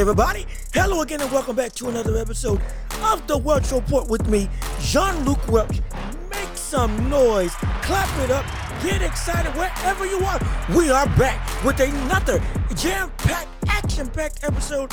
everybody? Hello again, and welcome back to another episode of the Welch Report with me, Jean Luc Welch. Make some noise, clap it up, get excited wherever you are. We are back with another jam packed, action packed episode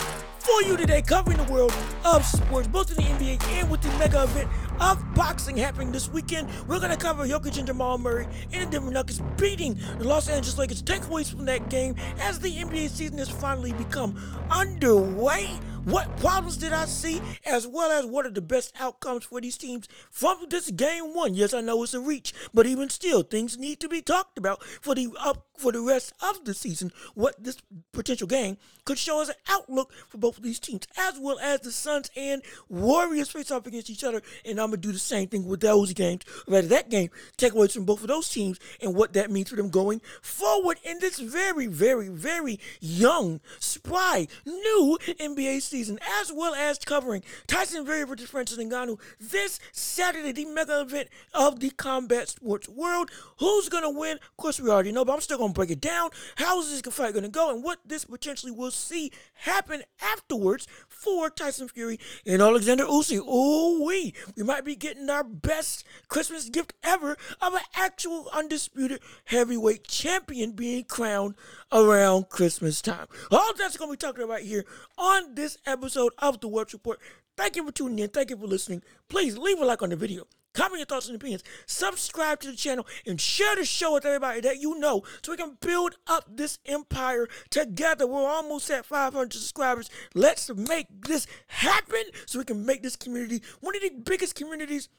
for you today, covering the world of sports, both in the NBA and with the mega event of boxing happening this weekend. We're going to cover Jokic and Jamal Murray and the Denver Nuggets beating the Los Angeles Lakers. Takeaways from that game as the NBA season has finally become underway. What problems did I see, as well as what are the best outcomes for these teams from this game one? Yes, I know it's a reach, but even still, things need to be talked about for the up for the rest of the season. What this potential game could show as an outlook for both of these teams, as well as the Suns and Warriors face off against each other. And I'm gonna do the same thing with those games, rather that game, takeaways from both of those teams and what that means for them going forward in this very, very, very young, spry, new NBA season as well as covering Tyson Fury versus Francis Ngannou this Saturday, the mega event of the combat sports world. Who's gonna win? Of course, we already know, but I'm still gonna break it down. How is this fight gonna go, and what this potentially will see happen afterwards for Tyson Fury and Alexander Usyk. Oh, we we might be getting our best Christmas gift ever of an actual undisputed heavyweight champion being crowned around Christmas time. All that's gonna be talking about here on this episode of the Welch Report. Thank you for tuning in. Thank you for listening. Please leave a like on the video. Comment your thoughts and opinions. Subscribe to the channel and share the show with everybody that you know so we can build up this empire together. We're almost at 500 subscribers. Let's make this happen so we can make this community one of the biggest communities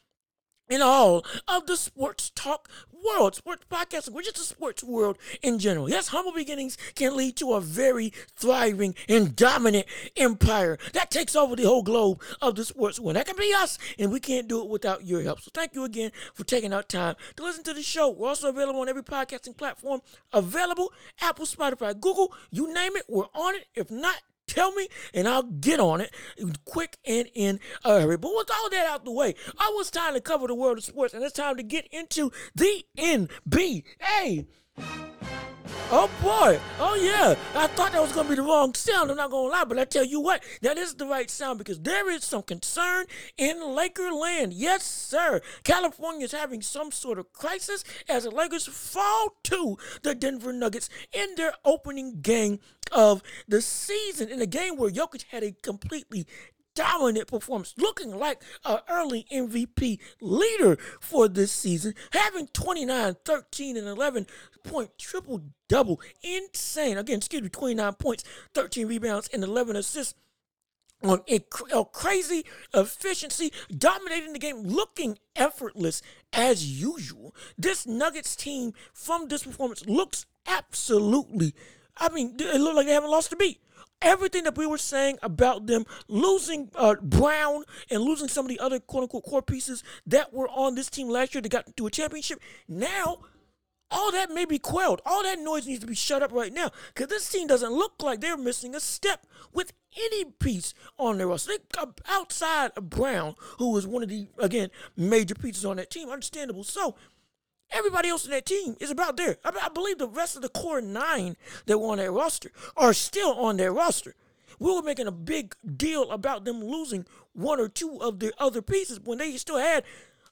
in all of the sports talk world, sports podcasting, which is the sports world in general. Yes, humble beginnings can lead to a very thriving and dominant empire that takes over the whole globe of the sports world. That can be us, and we can't do it without your help. So thank you again for taking out time to listen to the show. We're also available on every podcasting platform available Apple, Spotify, Google, you name it, we're on it. If not, Tell me, and I'll get on it quick and in a hurry. But with all that out the way, I was time to cover the world of sports, and it's time to get into the NBA. Oh boy. Oh yeah. I thought that was gonna be the wrong sound. I'm not gonna lie, but I tell you what, that is the right sound because there is some concern in Laker land. Yes, sir. California is having some sort of crisis as the Lakers fall to the Denver Nuggets in their opening game of the season. In a game where Jokic had a completely dominant performance, looking like an early MVP leader for this season, having 29, 13, and 11 point triple double. Insane. Again, excuse me, 29 points, 13 rebounds, and 11 assists on a, crazy efficiency, dominating the game, looking effortless as usual. This Nuggets team from this performance looks absolutely, I mean, it looked like they haven't lost a beat everything that we were saying about them losing uh, Brown and losing some of the other quote unquote core pieces that were on this team last year that got to a championship. Now, all that may be quelled. All that noise needs to be shut up right now because this team doesn't look like they're missing a step with any piece on their roster. They, outside of Brown, who was one of the, again, major pieces on that team, understandable. So, Everybody else in that team is about there. I, I, believe the rest of the core nine that were on that roster are still on their roster. We were making a big deal about them losing one or two of their other pieces when they still had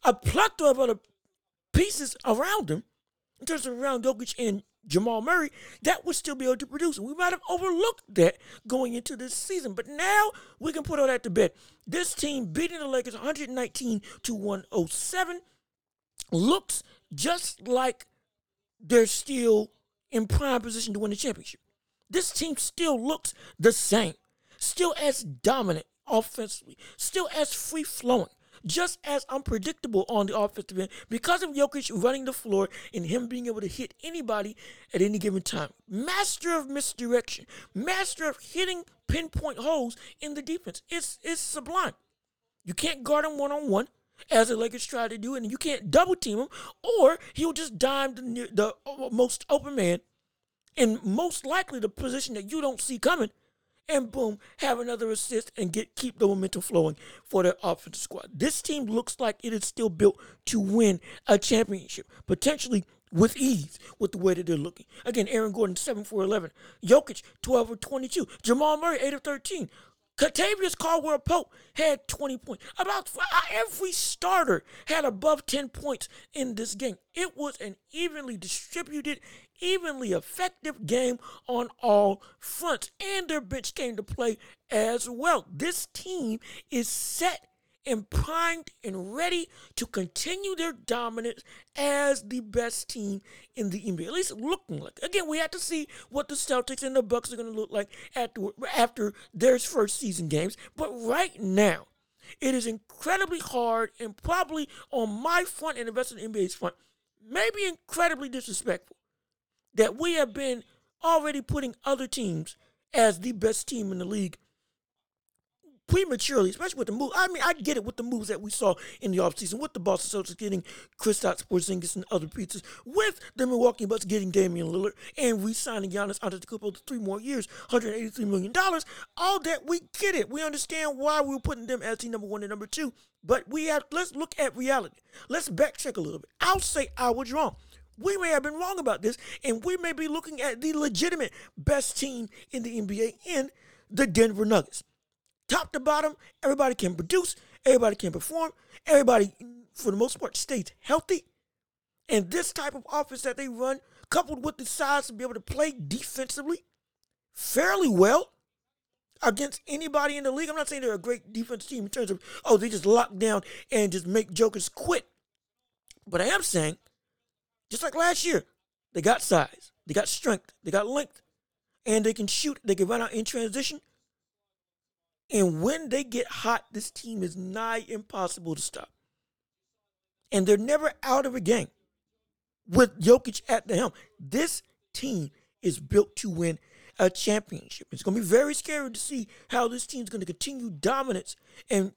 a plethora of other pieces around them, in terms of around Jokic and Jamal Murray, that would still be able to produce. We might have overlooked that going into this season, but now we can put all that to bed. This team beating the Lakers 119 to 107 looks just like they're still in prime position to win the championship. This team still looks the same, still as dominant offensively, still as free flowing, just as unpredictable on the offensive end because of Jokic running the floor and him being able to hit anybody at any given time. Master of misdirection, master of hitting pinpoint holes in the defense. It's it's sublime. You can't guard him one on one as the Lakers try to do, and you can't double team him, or he'll just dime the, the uh, most open man, and most likely the position that you don't see coming, and boom, have another assist and get keep the momentum flowing for the offensive squad. This team looks like it is still built to win a championship, potentially with ease with the way that they're looking. Again, Aaron Gordon, 7 for 11. Jokic, 12 for 22. Jamal Murray, 8 of 13. Kentavious Caldwell Pope had 20 points. About uh, every starter had above 10 points in this game. It was an evenly distributed, evenly effective game on all fronts. And their bench came to play as well. This team is set and primed and ready to continue their dominance as the best team in the NBA. At least looking like. Again, we have to see what the Celtics and the Bucks are going to look like after after their first season games. But right now, it is incredibly hard and probably on my front and the rest of the NBA's front, maybe incredibly disrespectful that we have been already putting other teams as the best team in the league prematurely, especially with the move. I mean, I get it with the moves that we saw in the offseason, with the Boston Celtics getting Kristaps Porzingis and other pieces, with the Milwaukee Bucks getting Damian Lillard and re-signing Giannis Antetokounmpo to three more years, $183 million. All that, we get it. We understand why we were putting them as team number one and number two. But we have, let's look at reality. Let's backtrack a little bit. I'll say I was wrong. We may have been wrong about this, and we may be looking at the legitimate best team in the NBA in the Denver Nuggets top to bottom, everybody can produce, everybody can perform, everybody, for the most part, stays healthy. And this type of offense that they run, coupled with the size to be able to play defensively fairly well against anybody in the league. I'm not saying they're a great defense team in terms of, oh, they just lock down and just make jokers quit. But I am saying, just like last year, they got size, they got strength, they got length, and they can shoot, they can run out in transition, and when they get hot, this team is nigh impossible to stop. And they're never out of a game with Jokic at the helm. This team is built to win a championship. It's going to be very scary to see how this team is going to continue dominance. And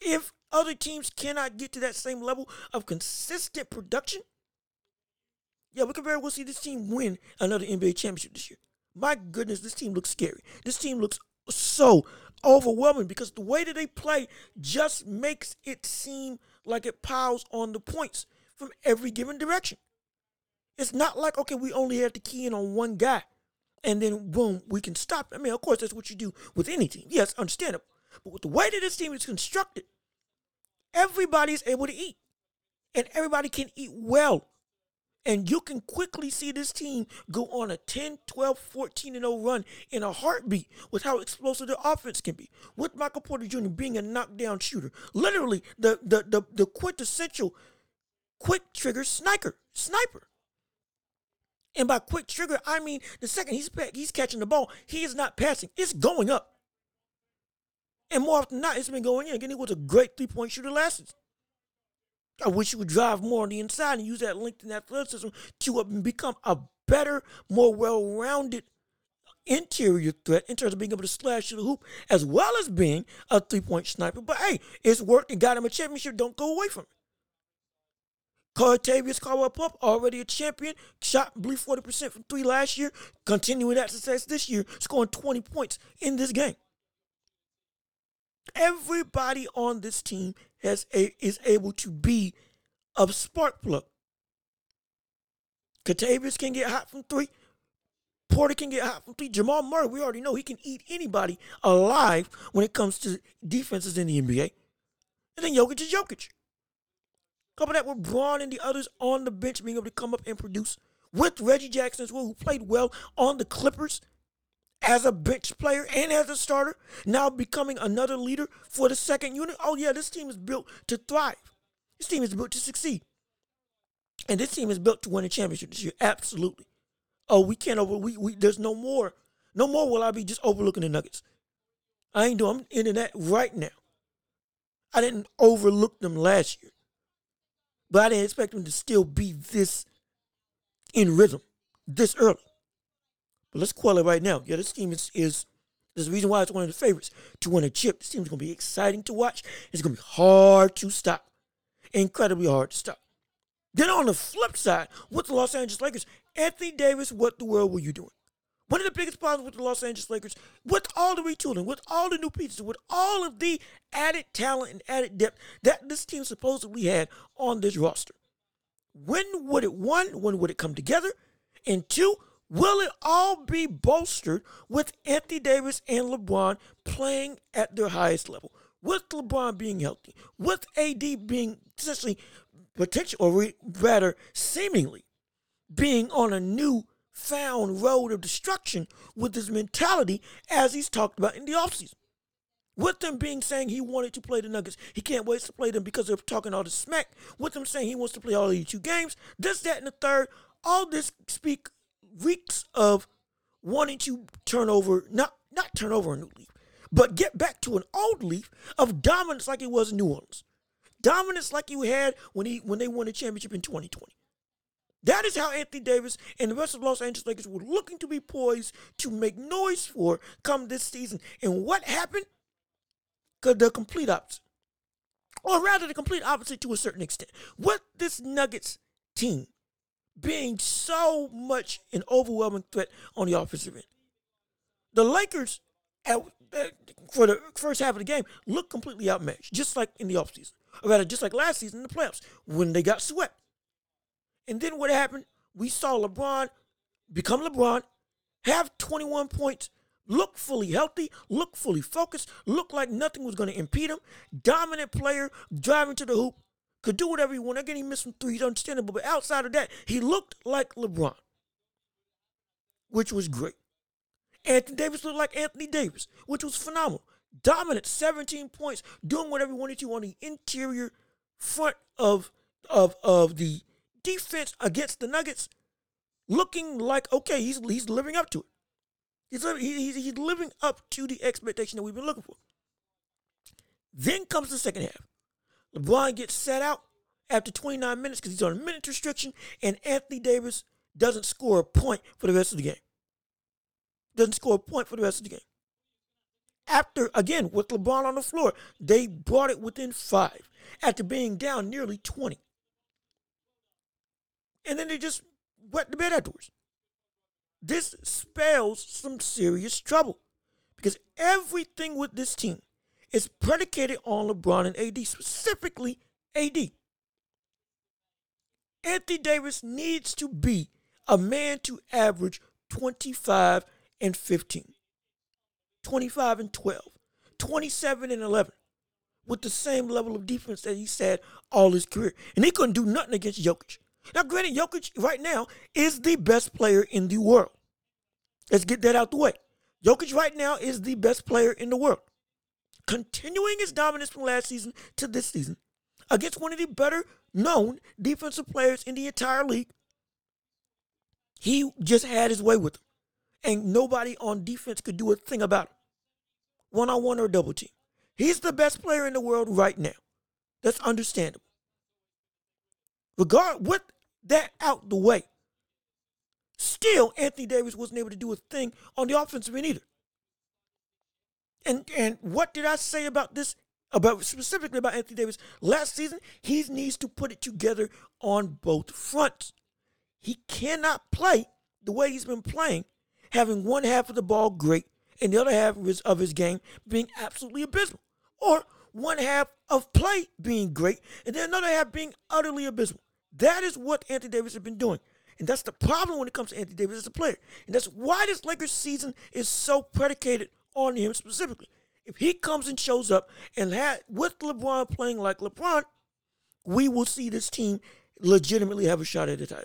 if other teams cannot get to that same level of consistent production, yeah, we can very well see this team win another NBA championship this year. My goodness, this team looks scary. This team looks so overwhelming because the way that they play just makes it seem like it piles on the points from every given direction. It's not like, okay, we only have to key in on one guy and then boom, we can stop. I mean, of course, that's what you do with any team. Yes, understandable. But with the way that this team is constructed, everybody's able to eat. And everybody can eat well. And you can quickly see this team go on a 10, 12, 14 0 run in a heartbeat with how explosive the offense can be. With Michael Porter Jr. being a knockdown shooter. Literally the the the, the quintessential quick trigger sniper. Sniper. And by quick trigger, I mean the second he's he's catching the ball, he is not passing. It's going up. And more often than not, it's been going in. Again, he was a great three-point shooter last season. I wish you would drive more on the inside and use that length and athleticism to uh, become a better, more well-rounded interior threat in terms of being able to slash to the hoop, as well as being a three-point sniper. But hey, it's worked and got him a championship. Don't go away from it. Kentavious Caldwell Pope, already a champion, shot, believe, 40% from three last year, continuing that success this year, scoring 20 points in this game. Everybody on this team has a, is able to be a spark plug. Kentavious can get hot from three. Porter can get hot from three. Jamal Murray, we already know he can eat anybody alive when it comes to defenses in the NBA. And then Jokic is Jokic. Couple that with Braun and the others on the bench being able to come up and produce with Reggie Jackson as well, who played well on the Clippers as a bench player and as a starter, now becoming another leader for the second unit. Oh, yeah, this team is built to thrive. This team is built to succeed. And this team is built to win a championship this year. Absolutely. Oh, we can't over we, we there's no more. No more will I be just overlooking the Nuggets. I ain't doing I'm into that right now. I didn't overlook them last year. But I didn't expect them to still be this in rhythm this early. But let's call it right now. Yeah, this team is, is there's a reason why it's one of the favorites to win a chip. This team's gonna be exciting to watch. It's gonna be hard to stop. Incredibly hard to stop. Then on the flip side, with the Los Angeles Lakers, Anthony Davis, what the world were you doing? One of the biggest problems with the Los Angeles Lakers, with all the retooling, with all the new pieces, with all of the added talent and added depth that this team supposedly had on this roster, when would it one, when would it come together? And two, will it all be bolstered with Anthony Davis and LeBron playing at their highest level? With LeBron being healthy, with AD being essentially potential, or rather seemingly being on a new found road of destruction with his mentality as he's talked about in the offseason. With them being saying he wanted to play the Nuggets, he can't wait to play them because they're talking all this smack. With them saying he wants to play all these two games, this, that, and the third. All this speak reeks of wanting to turn over, not not turn over a new leaf, but get back to an old leaf of dominance like it was in New Orleans. Dominance like you had when he when they won the championship in 2020. That is how Anthony Davis and the rest of Los Angeles Lakers were looking to be poised to make noise for come this season. And what happened? The complete opposite. Or rather, the complete opposite to a certain extent. What this Nuggets team being so much an overwhelming threat on the offensive end. The Lakers, for the first half of the game, looked completely outmatched, just like in the offseason. Or rather, just like last season in the playoffs when they got swept. And then what happened? We saw LeBron become LeBron, have 21 points, look fully healthy, look fully focused, look like nothing was going to impede him. Dominant player, driving to the hoop, could do whatever he wanted. Again, he missed some threes, understandable. But outside of that, he looked like LeBron, which was great. Anthony Davis looked like Anthony Davis, which was phenomenal. Dominant, 17 points, doing whatever he wanted to on the interior front of of of the defense against the Nuggets, looking like okay, he's he's living up to it. He's living, he's, he's living up to the expectation that we've been looking for. Then comes the second half. LeBron gets set out after 29 minutes because he's on a minute restriction, and Anthony Davis doesn't score a point for the rest of the game. Doesn't score a point for the rest of the game. After, again, with LeBron on the floor, they brought it within five after being down nearly 20. And then they just wet the bed afterwards. This spells some serious trouble because everything with this team is predicated on LeBron and AD, specifically AD. Anthony Davis needs to be a man to average 25 and 15, 25 and 12, 27 and 11 with the same level of defense that he's had all his career. And he couldn't do nothing against Jokic. Now, granted, Jokic right now is the best player in the world. Let's get that out the way. Jokic right now is the best player in the world. Continuing his dominance from last season to this season against one of the better known defensive players in the entire league. He just had his way with him. And nobody on defense could do a thing about it. One on one or double team. He's the best player in the world right now. That's understandable. Regard with that out the way, still Anthony Davis wasn't able to do a thing on the offensive end either. And and what did I say about this? About specifically about Anthony Davis last season, he needs to put it together on both fronts. He cannot play the way he's been playing, having one half of the ball great and the other half of his, of his game being absolutely abysmal, or one half of play being great and then another half being utterly abysmal. That is what Anthony Davis has been doing. And that's the problem when it comes to Anthony Davis as a player. And that's why this Lakers season is so predicated on him specifically. If he comes and shows up and had with LeBron playing like LeBron, we will see this team legitimately have a shot at the title.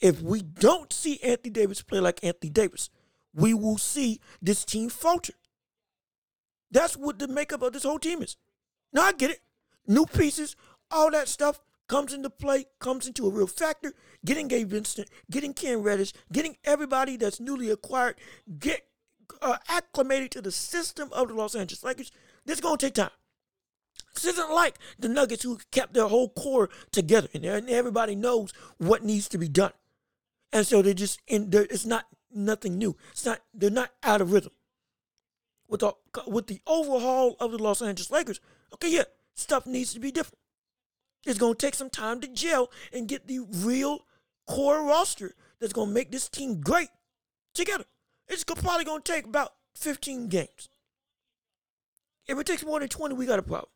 If we don't see Anthony Davis play like Anthony Davis, we will see this team falter. That's what the makeup of this whole team is. Now I get it. New pieces, all that stuff comes into play, comes into a real factor. Getting Gabe Vincent, getting Cam Reddish, getting everybody that's newly acquired, get uh, acclimated to the system of the Los Angeles Lakers. This is going to take time. This isn't like the Nuggets who kept their whole core together and everybody knows what needs to be done. And so they're just in there. It's not nothing new. It's not, they're not out of rhythm. With the, with the overhaul of the Los Angeles Lakers, okay, yeah, stuff needs to be different. It's going to take some time to gel and get the real core roster that's going to make this team great together. It's probably going to take about 15 games. If it takes more than 20, we got a problem.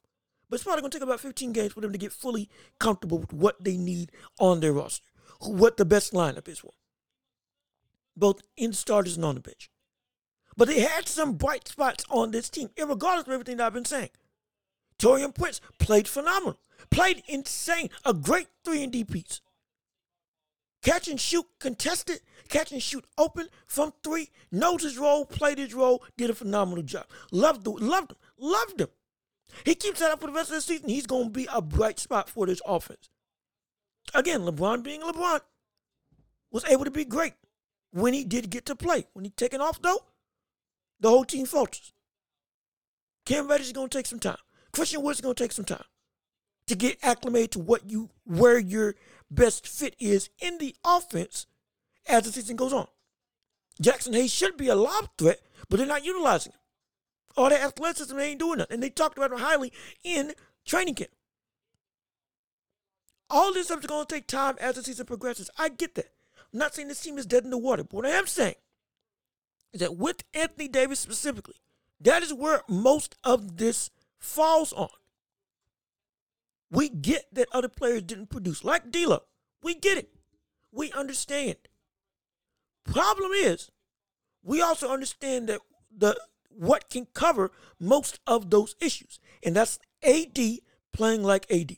But it's probably going to take about 15 games for them to get fully comfortable with what they need on their roster, what the best lineup is for, both in starters and on the bench. But they had some bright spots on this team, regardless of everything that I've been saying. Taurean Prince played phenomenal, played insane, a great 3 and D piece. Catch and shoot contested, catch and shoot open from three, knows his role, played his role, did a phenomenal job. Loved, the, loved him, loved him. He keeps that up for the rest of the season. He's going to be a bright spot for this offense. Again, LeBron being LeBron was able to be great when he did get to play. When he taken off though, the whole team falters. Cam Reddish is going to take some time. Christian Wood's going to take some time to get acclimated to what you where your best fit is in the offense as the season goes on. Jaxson Hayes should be a lob threat, but they're not utilizing him. All that athleticism, they ain't doing nothing. And they talked about him highly in training camp. All this stuff is going to take time as the season progresses. I get that. I'm not saying this team is dead in the water, but what I am saying is that with Anthony Davis specifically, that is where most of this falls on. We get that other players didn't produce, like D'Lo. We get it. We understand. Problem is, we also understand that the what can cover most of those issues, and that's AD playing like AD.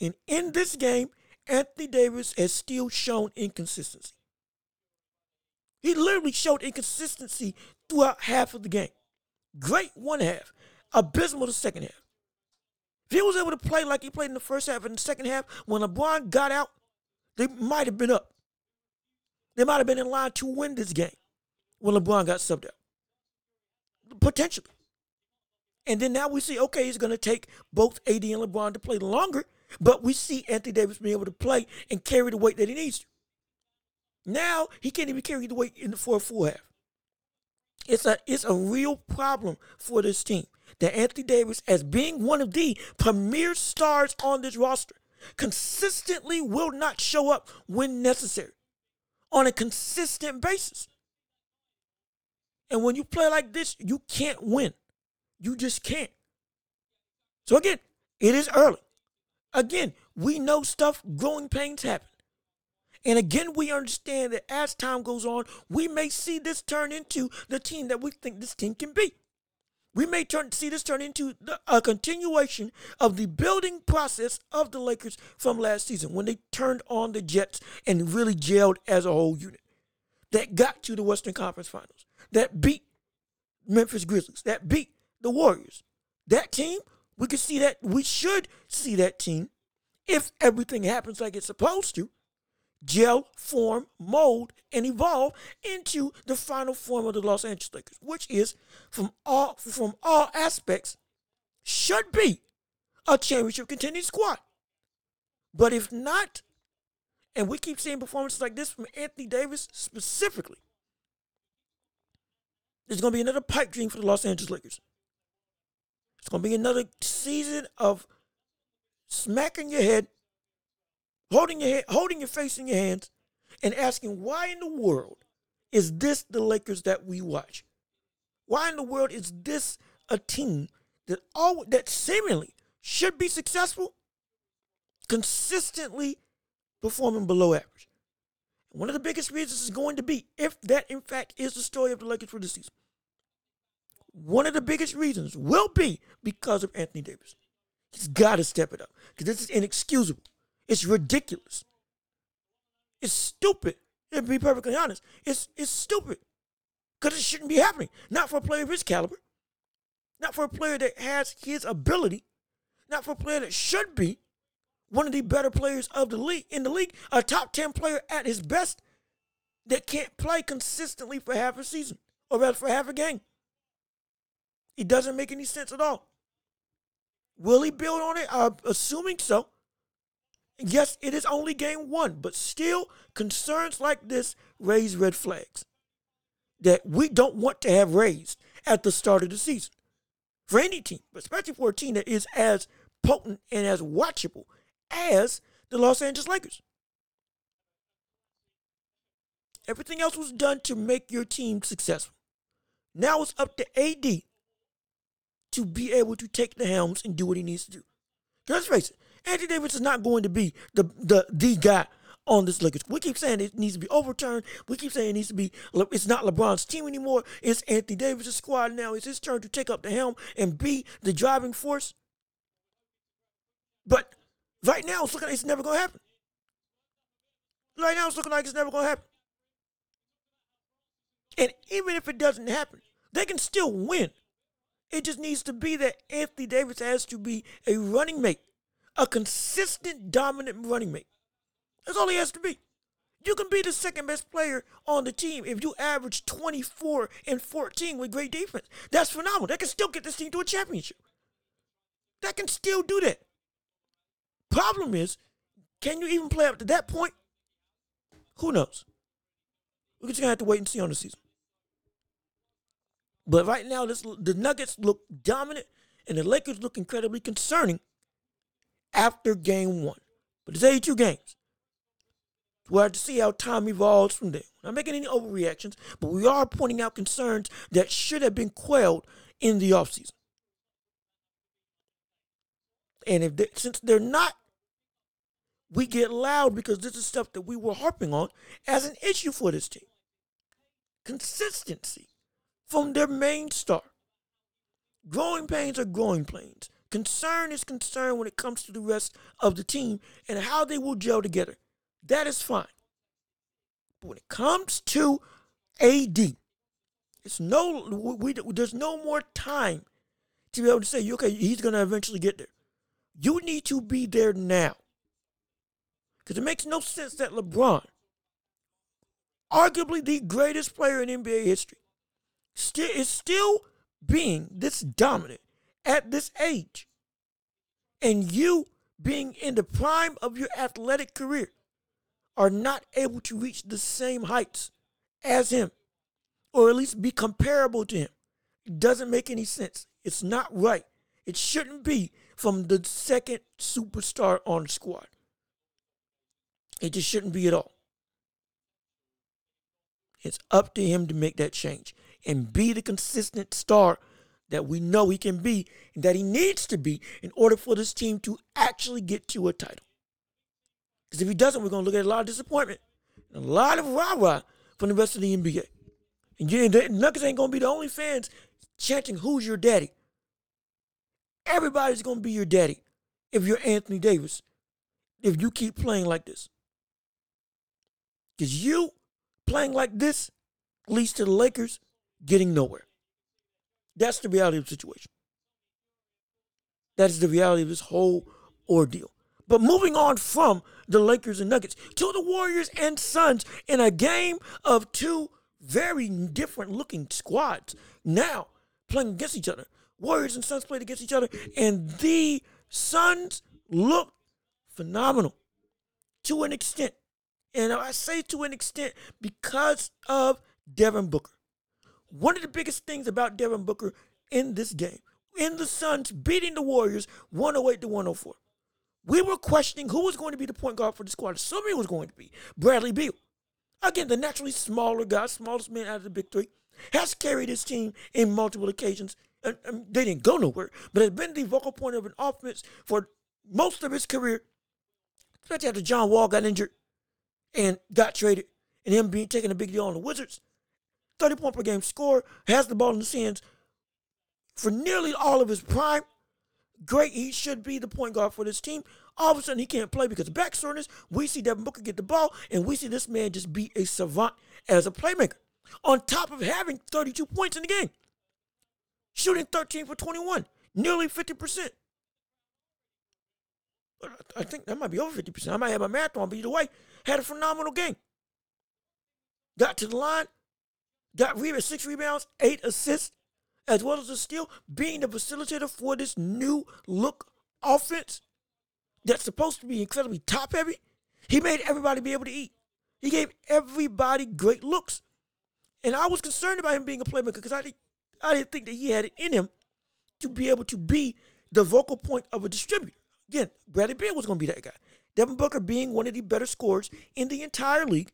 And in this game, Anthony Davis has still shown inconsistency. He literally showed inconsistency throughout half of the game. Great one half, abysmal the second half. If he was able to play like he played in the first half and the second half, when LeBron got out, they might have been up. They might have been in line to win this game when LeBron got subbed out. Potentially. And then now we see, okay, it's going to take both AD and LeBron to play longer, but we see Anthony Davis being able to play and carry the weight that he needs to. Now he can't even carry the weight in the for a full half. It's a it's a real problem for this team that Anthony Davis, as being one of the premier stars on this roster, consistently will not show up when necessary on a consistent basis. And when you play like this, you can't win. You just can't. So again, it is early. Again, we know stuff, growing pains happen. And again, we understand that as time goes on, we may see this turn into the team that we think this team can be. We may turn see this turn into the, a continuation of the building process of the Lakers from last season when they turned on the Jets and really gelled as a whole unit. That got to the Western Conference Finals. That beat Memphis Grizzlies. That beat the Warriors. That team, we could see that we should see that team if everything happens like it's supposed to gel, form, mold, and evolve into the final form of the Los Angeles Lakers, which is from all from all aspects should be a championship contending squad. But if not, and we keep seeing performances like this from Anthony Davis specifically, there's going to be another pipe dream for the Los Angeles Lakers. It's going to be another season of smacking your head holding your holding your face in your hands, and asking why in the world is this the Lakers that we watch? Why in the world is this a team that all that seemingly should be successful, consistently performing below average? One of the biggest reasons is going to be, if that in fact is the story of the Lakers for this season, one of the biggest reasons will be because of Anthony Davis. He's got to step it up because this is inexcusable. It's ridiculous. It's stupid. To be perfectly honest, it's it's stupid because it shouldn't be happening. Not for a player of his caliber. Not for a player that has his ability. Not for a player that should be one of the better players of the league in the league, a top ten player at his best that can't play consistently for half a season or rather for half a game. It doesn't make any sense at all. Will he build on it? I'm assuming so. Yes, it is only game one, but still, concerns like this raise red flags that we don't want to have raised at the start of the season for any team, especially for a team that is as potent and as watchable as the Los Angeles Lakers. Everything else was done to make your team successful. Now it's up to AD to be able to take the helms and do what he needs to do. Let's face it, Anthony Davis is not going to be the the the guy on this Lakers. We keep saying it needs to be overturned. We keep saying it needs to be. It's not LeBron's team anymore. It's Anthony Davis' squad now. It's his turn to take up the helm and be the driving force. But right now, it's looking like it's never going to happen. Right now, it's looking like it's never going to happen. And even if it doesn't happen, they can still win. It just needs to be that Anthony Davis has to be a running mate, a consistent, dominant running mate. That's all he has to be. You can be the second best player on the team if you average 24 and 14 with great defense. That's phenomenal. That can still get this team to a championship. That can still do that. Problem is, can you even play up to that point? Who knows? We're just gonna have to wait and see on the season. But right now, this the Nuggets look dominant, and the Lakers look incredibly concerning after game one. But it's 82 games. We'll have to see how time evolves from there. Not making any overreactions, but we are pointing out concerns that should have been quelled in the offseason. And if they, since they're not, we get loud because this is stuff that we were harping on as an issue for this team. Consistency from their main star. Growing pains are growing pains. Concern is concern when it comes to the rest of the team and how they will gel together. That is fine. But when it comes to AD, it's no we, we, there's no more time to be able to say, okay, he's going to eventually get there. You need to be there now. Because it makes no sense that LeBron, arguably the greatest player in NBA history, still is still being this dominant at this age. And you being in the prime of your athletic career are not able to reach the same heights as him, or at least be comparable to him. It doesn't make any sense. It's not right. It shouldn't be from the second superstar on the squad. It just shouldn't be at all. It's up to him to make that change and be the consistent star that we know he can be and that he needs to be in order for this team to actually get to a title. Because if he doesn't, we're going to look at a lot of disappointment a lot of rah rah from the rest of the NBA. And you, the Nuggets ain't going to be the only fans chanting, Who's your daddy? Everybody's going to be your daddy if you're Anthony Davis, if you keep playing like this. Because you playing like this leads to the Lakers getting nowhere. That's the reality of the situation. That is the reality of this whole ordeal. But moving on from the Lakers and Nuggets to the Warriors and Suns in a game of two very different looking squads now playing against each other. Warriors and Suns played against each other, and the Suns looked phenomenal to an extent. And I say to an extent because of Devin Booker. One of the biggest things about Devin Booker in this game, in the Suns beating the Warriors 108 to 104. We were questioning who was going to be the point guard for the squad. Assuming it was going to be Bradley Beal. Again, the naturally smaller guy, smallest man out of the big three, has carried his team in multiple occasions. And, and they didn't go nowhere, but has been the vocal point of an offense for most of his career. Especially after John Wall got injured and got traded, and him being taking a big deal on the Wizards. 30 point per game score, has the ball in his hands for nearly all of his prime great. He should be the point guard for this team. All of a sudden, he can't play because of back soreness. We see Devin Booker get the ball, and we see this man just be a savant as a playmaker. On top of having 32 points in the game, shooting 13 for 21, nearly 50%. I think that might be over 50%. I might have my math wrong, but either way, had a phenomenal game. Got to the line, got six rebounds, eight assists, as well as a steal, being the facilitator for this new look offense that's supposed to be incredibly top heavy. He made everybody be able to eat. He gave everybody great looks. And I was concerned about him being a playmaker because I, I didn't think that he had it in him to be able to be the vocal point of a distributor. Again, Bradley Beal was going to be that guy. Devin Booker being one of the better scorers in the entire league.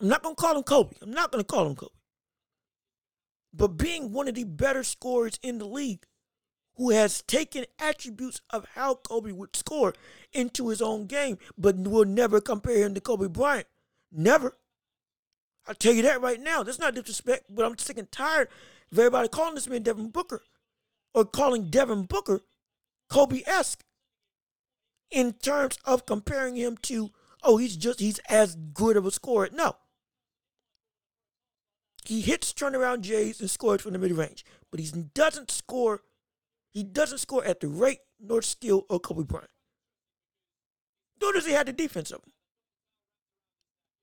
I'm not to call him Kobe. I'm not to call him Kobe. but being one of the better scorers in the league who has taken attributes of how Kobe would score into his own game, but will never compare him to Kobe Bryant. Never. I'll tell you that right now. That's not disrespect, but I'm sick and tired of everybody calling this man Devin Booker or calling Devin Booker Kobe esque in terms of comparing him to, oh, he's just, he's as good of a scorer. No. He hits turnaround Jays and scores from the mid range, but he doesn't score. He doesn't score at the rate nor skill of Kobe Bryant. Nor does he have the defense of him.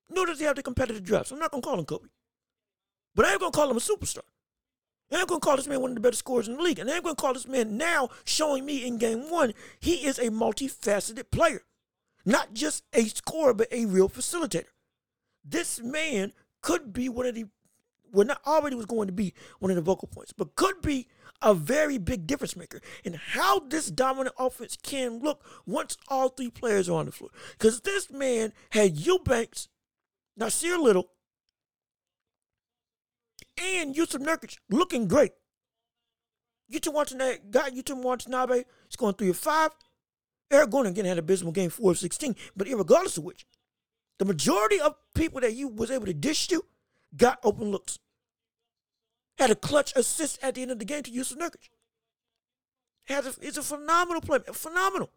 Nor does he have the competitive drive. So I'm not gonna call him Kobe, but I ain't gonna call him a superstar. I ain't gonna call this man one of the better scorers in the league, and I ain't gonna call this man now showing me in game one he is a multifaceted player, not just a scorer but a real facilitator. This man could be one of the well, not already was going to be one of the vocal points, but could be a very big difference maker in how this dominant offense can look once all three players are on the floor. Because this man had Eubanks, Nassir Little, and Jusuf Nurkic looking great. Watching that guy, you two watching Nabe, he's going three or five. Eric Gordon again had a abysmal game four of 16, but regardless of which, the majority of people that you was able to dish to got open looks. Had a clutch assist at the end of the game to Jusuf Nurkic. Had a, it's a phenomenal play, phenomenal.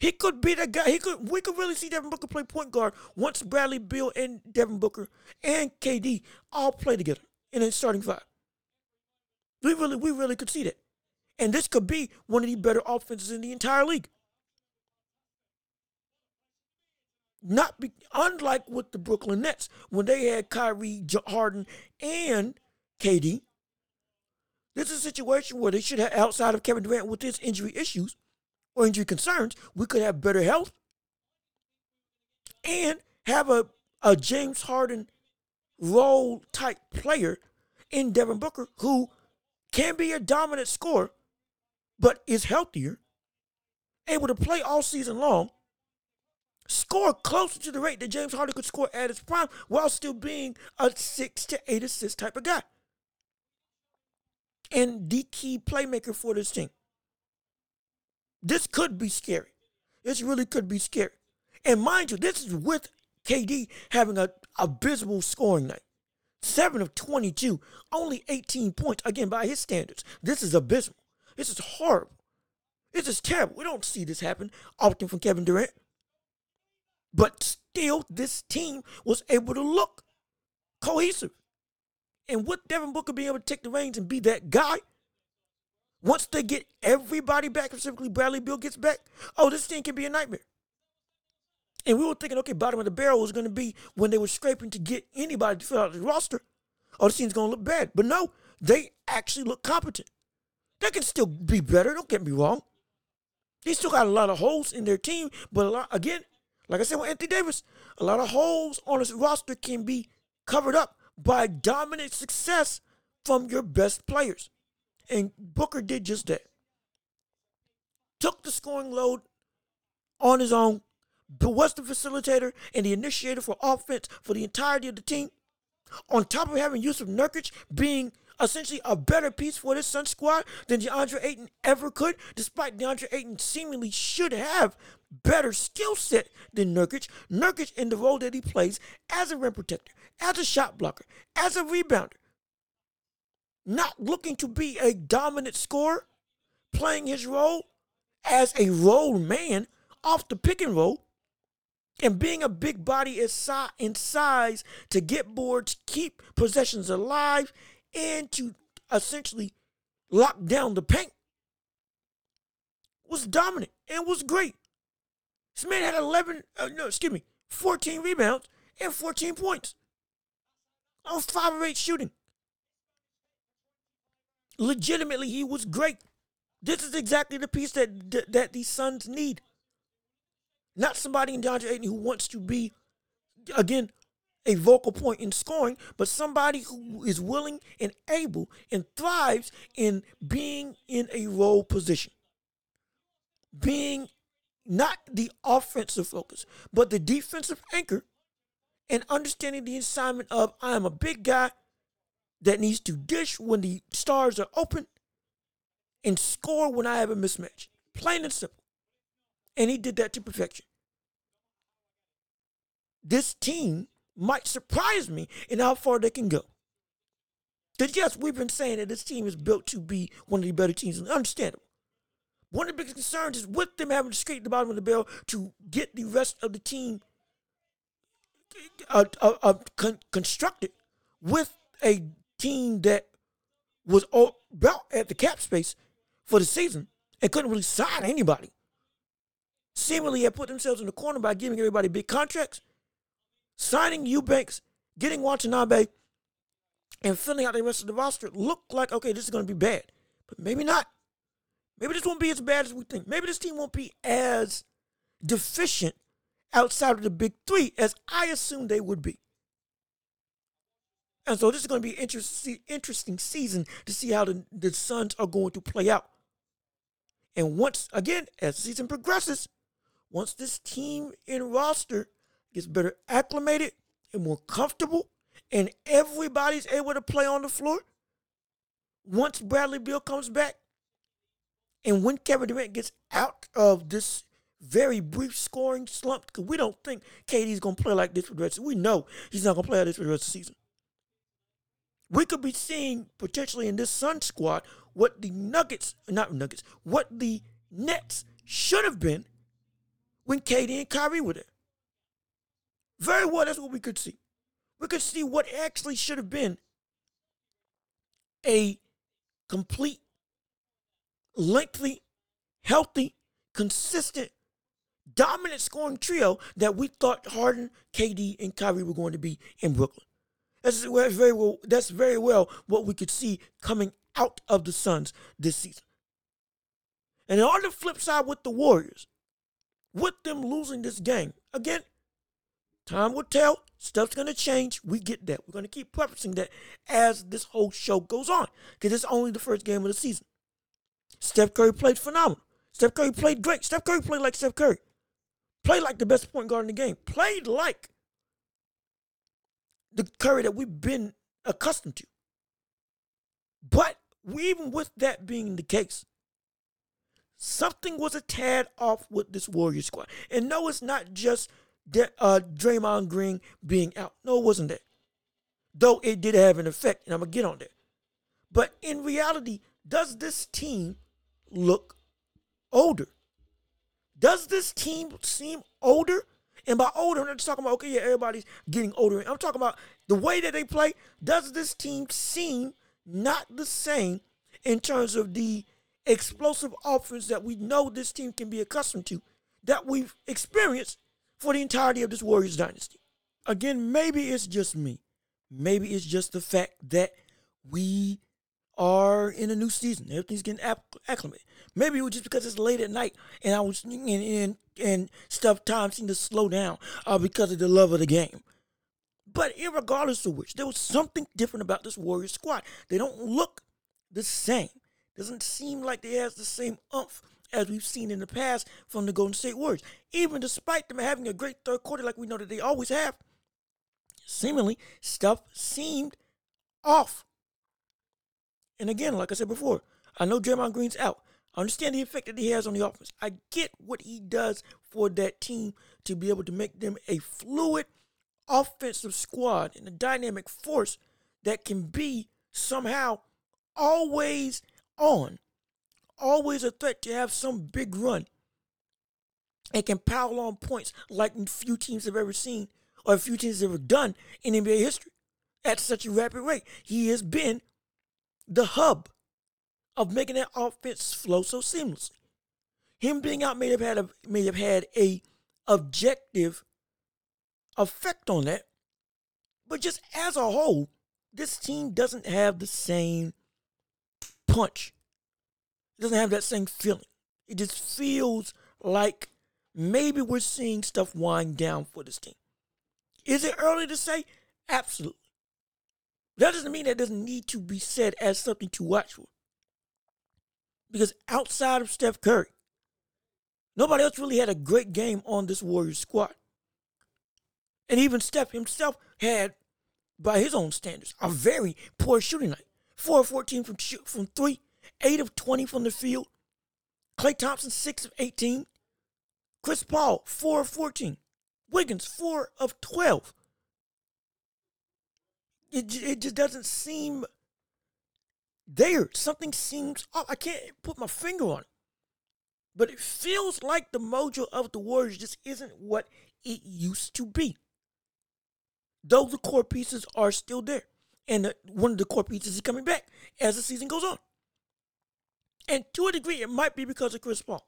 He could be that guy. He could. We could really see Devin Booker play point guard once Bradley Beal and Devin Booker and KD all play together in a starting five. We really, we really could see that, and this could be one of the better offenses in the entire league. Not be, unlike with the Brooklyn Nets when they had Kyrie Harden and KD. This is a situation where they should have, outside of Kevin Durant with his injury issues or injury concerns, we could have better health and have a, a James Harden role type player in Devin Booker who can be a dominant scorer, but is healthier, able to play all season long, score closer to the rate that James Harden could score at his prime while still being a six to eight assist type of guy. And the key playmaker for this team. This could be scary. This really could be scary. And mind you, this is with KD having a abysmal scoring night. 7 of 22, only 18 points. Again, by his standards, this is abysmal. This is horrible. This is terrible. We don't see this happen often from Kevin Durant. But still, this team was able to look cohesive. And with Devin Booker being able to take the reins and be that guy, once they get everybody back, specifically Bradley Beal gets back, oh, this team can be a nightmare. And we were thinking, okay, bottom of the barrel was going to be when they were scraping to get anybody to fill out the roster. Oh, this team's going to look bad. But no, they actually look competent. They can still be better. Don't get me wrong. They still got a lot of holes in their team, but lot, again, like I said with Anthony Davis, a lot of holes on his roster can be covered up by dominant success from your best players. And Booker did just that. Took the scoring load on his own, but was the facilitator and the initiator for offense for the entirety of the team. On top of having Jusuf Nurkic being essentially a better piece for this Sun squad than DeAndre Ayton ever could, despite DeAndre Ayton seemingly should have better skill set than Nurkic. Nurkic in the role that he plays as a rim protector, as a shot blocker, as a rebounder. Not looking to be a dominant scorer, playing his role as a role man off the pick and roll, and being a big body in size to get boards, keep possessions alive, and to essentially lock down the paint was dominant and was great. This man had 11, uh, no, excuse me, 14 rebounds and 14 points on 5 or 8 shooting. Legitimately, he was great. This is exactly the piece that, that, that these Suns need. Not somebody in DeAndre Ayton who wants to be, again, a vocal point in scoring, but somebody who is willing and able and thrives in being in a role position. Being not the offensive focus, but the defensive anchor, and understanding the assignment of I am a big guy that needs to dish when the stars are open and score when I have a mismatch. Plain and simple. And he did that to perfection. This team might surprise me in how far they can go. Because, yes, we've been saying that this team is built to be one of the better teams. And understandable. One of the biggest concerns is with them having to scrape the bottom of the barrel to get the rest of the team uh, uh, uh, con- constructed with a team that was all about at the cap space for the season and couldn't really sign anybody. Seemingly had put themselves in the corner by giving everybody big contracts, signing Eubanks, getting Watanabe, and filling out the rest of the roster. Looked like, okay, this is going to be bad. But maybe not. Maybe this won't be as bad as we think. Maybe this team won't be as deficient outside of the big three as I assumed they would be. And so this is going to be an interesting, season to see how the, the Suns are going to play out. And once again, as the season progresses, once this team in roster gets better acclimated and more comfortable, and everybody's able to play on the floor, once Bradley Beal comes back, and when Kevin Durant gets out of this very brief scoring slump, because we don't think KD's going to play like this for the rest. We know he's not to play like this for the rest of the season. We could be seeing potentially in this Sun squad what the Nuggets, not Nuggets, what the Nets should have been when KD and Kyrie were there. Very well, that's what we could see. We could see what actually should have been a complete, lengthy, healthy, consistent, dominant scoring trio that we thought Harden, KD, and Kyrie were going to be in Brooklyn. That's very well. That's very well what we could see coming out of the Suns this season. And on the flip side, with the Warriors, with them losing this game again, time will tell. Stuff's gonna change. We get that. We're gonna keep prefacing that as this whole show goes on, because it's only the first game of the season. Steph Curry played phenomenal. Steph Curry played great. Steph Curry played like Steph Curry. Played like the best point guard in the game. Played like the Curry that we've been accustomed to. But even with that being the case, something was a tad off with this Warrior squad. And no, it's not just De- uh, Draymond Green being out. No, it wasn't that. Though it did have an effect, and I'm going to get on that. But in reality, does this team look older? Does this team seem older? And by older, I'm not just talking about, okay, yeah, everybody's getting older. I'm talking about the way that they play. Does this team seem not the same in terms of the explosive offense that we know this team can be accustomed to, that we've experienced for the entirety of this Warriors dynasty? Again, maybe it's just me. Maybe it's just the fact that we are in a new season. Everything's getting acclimated. Maybe it was just because it's late at night and I was and and, and stuff time seemed to slow down uh, because of the love of the game. But regardless of which, there was something different about this Warriors squad. They don't look the same. Doesn't seem like they has the same umph as we've seen in the past from the Golden State Warriors. Even despite them having a great third quarter like we know that they always have, seemingly stuff seemed off. And again, like I said before, I know Draymond Green's out. I understand the effect that he has on the offense. I get what he does for that team to be able to make them a fluid offensive squad and a dynamic force that can be somehow always on, always a threat to have some big run and can pile on points like few teams have ever seen or few teams have ever done in NBA history at such a rapid rate. He has been the hub of making that offense flow so seamlessly. Him being out may have had a may have had a objective effect on that. But just as a whole, this team doesn't have the same punch. It doesn't have that same feeling. It just feels like maybe we're seeing stuff wind down for this team. Is it early to say? Absolutely. That doesn't mean that doesn't need to be said as something to watch for. Because outside of Steph Curry, nobody else really had a great game on this Warriors squad. And even Steph himself had by his own standards, a very poor shooting night. 4 of 14 from, from three, 8 of 20 from the field. Klay Thompson, 6 of 18. Chris Paul, 4 of 14. Wiggins, 4 of 12. It, it just doesn't seem there. Something seems off. I can't put my finger on it. But it feels like the mojo of the Warriors just isn't what it used to be. Though the core pieces are still there. And one of the core pieces is coming back as the season goes on. And to a degree, it might be because of Chris Paul.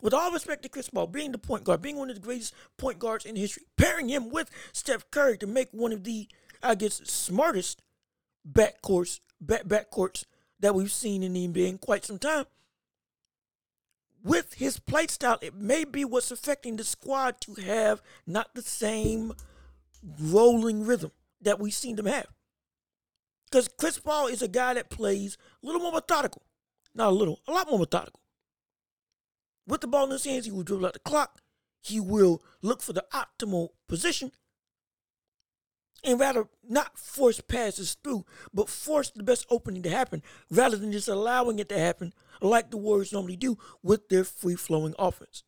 With all respect to Chris Paul, being the point guard, being one of the greatest point guards in history, pairing him with Steph Curry to make one of the, I guess, smartest backcourts, back backcourts that we've seen in the NBA in quite some time. With his play style, it may be what's affecting the squad to have not the same rolling rhythm that we've seen them have. Because Chris Paul is a guy that plays a little more methodical. Not a little, a lot more methodical. With the ball in his hands, he will dribble out the clock. He will look for the optimal position and rather not force passes through, but force the best opening to happen rather than just allowing it to happen like the Warriors normally do with their free flowing offense.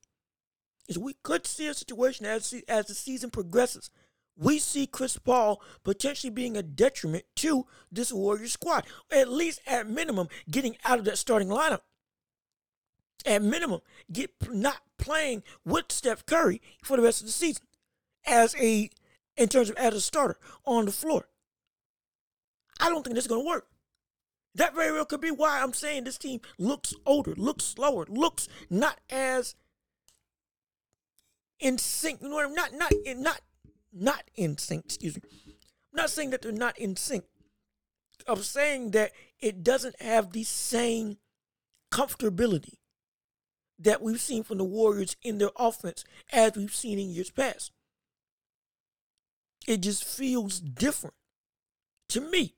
Is we could see a situation as, as the season progresses. We see Chris Paul potentially being a detriment to this Warriors squad, at least at minimum, getting out of that starting lineup. At minimum, get not playing with Steph Curry for the rest of the season as a in terms of as a starter on the floor. I don't think this is going to work. That very well could be why I'm saying this team looks older, looks slower, looks not as in sync. You know what I'm not not not not in sync. Excuse me. I'm not saying that they're not in sync. I'm saying that it doesn't have the same comfortability that we've seen from the Warriors in their offense as we've seen in years past. It just feels different to me.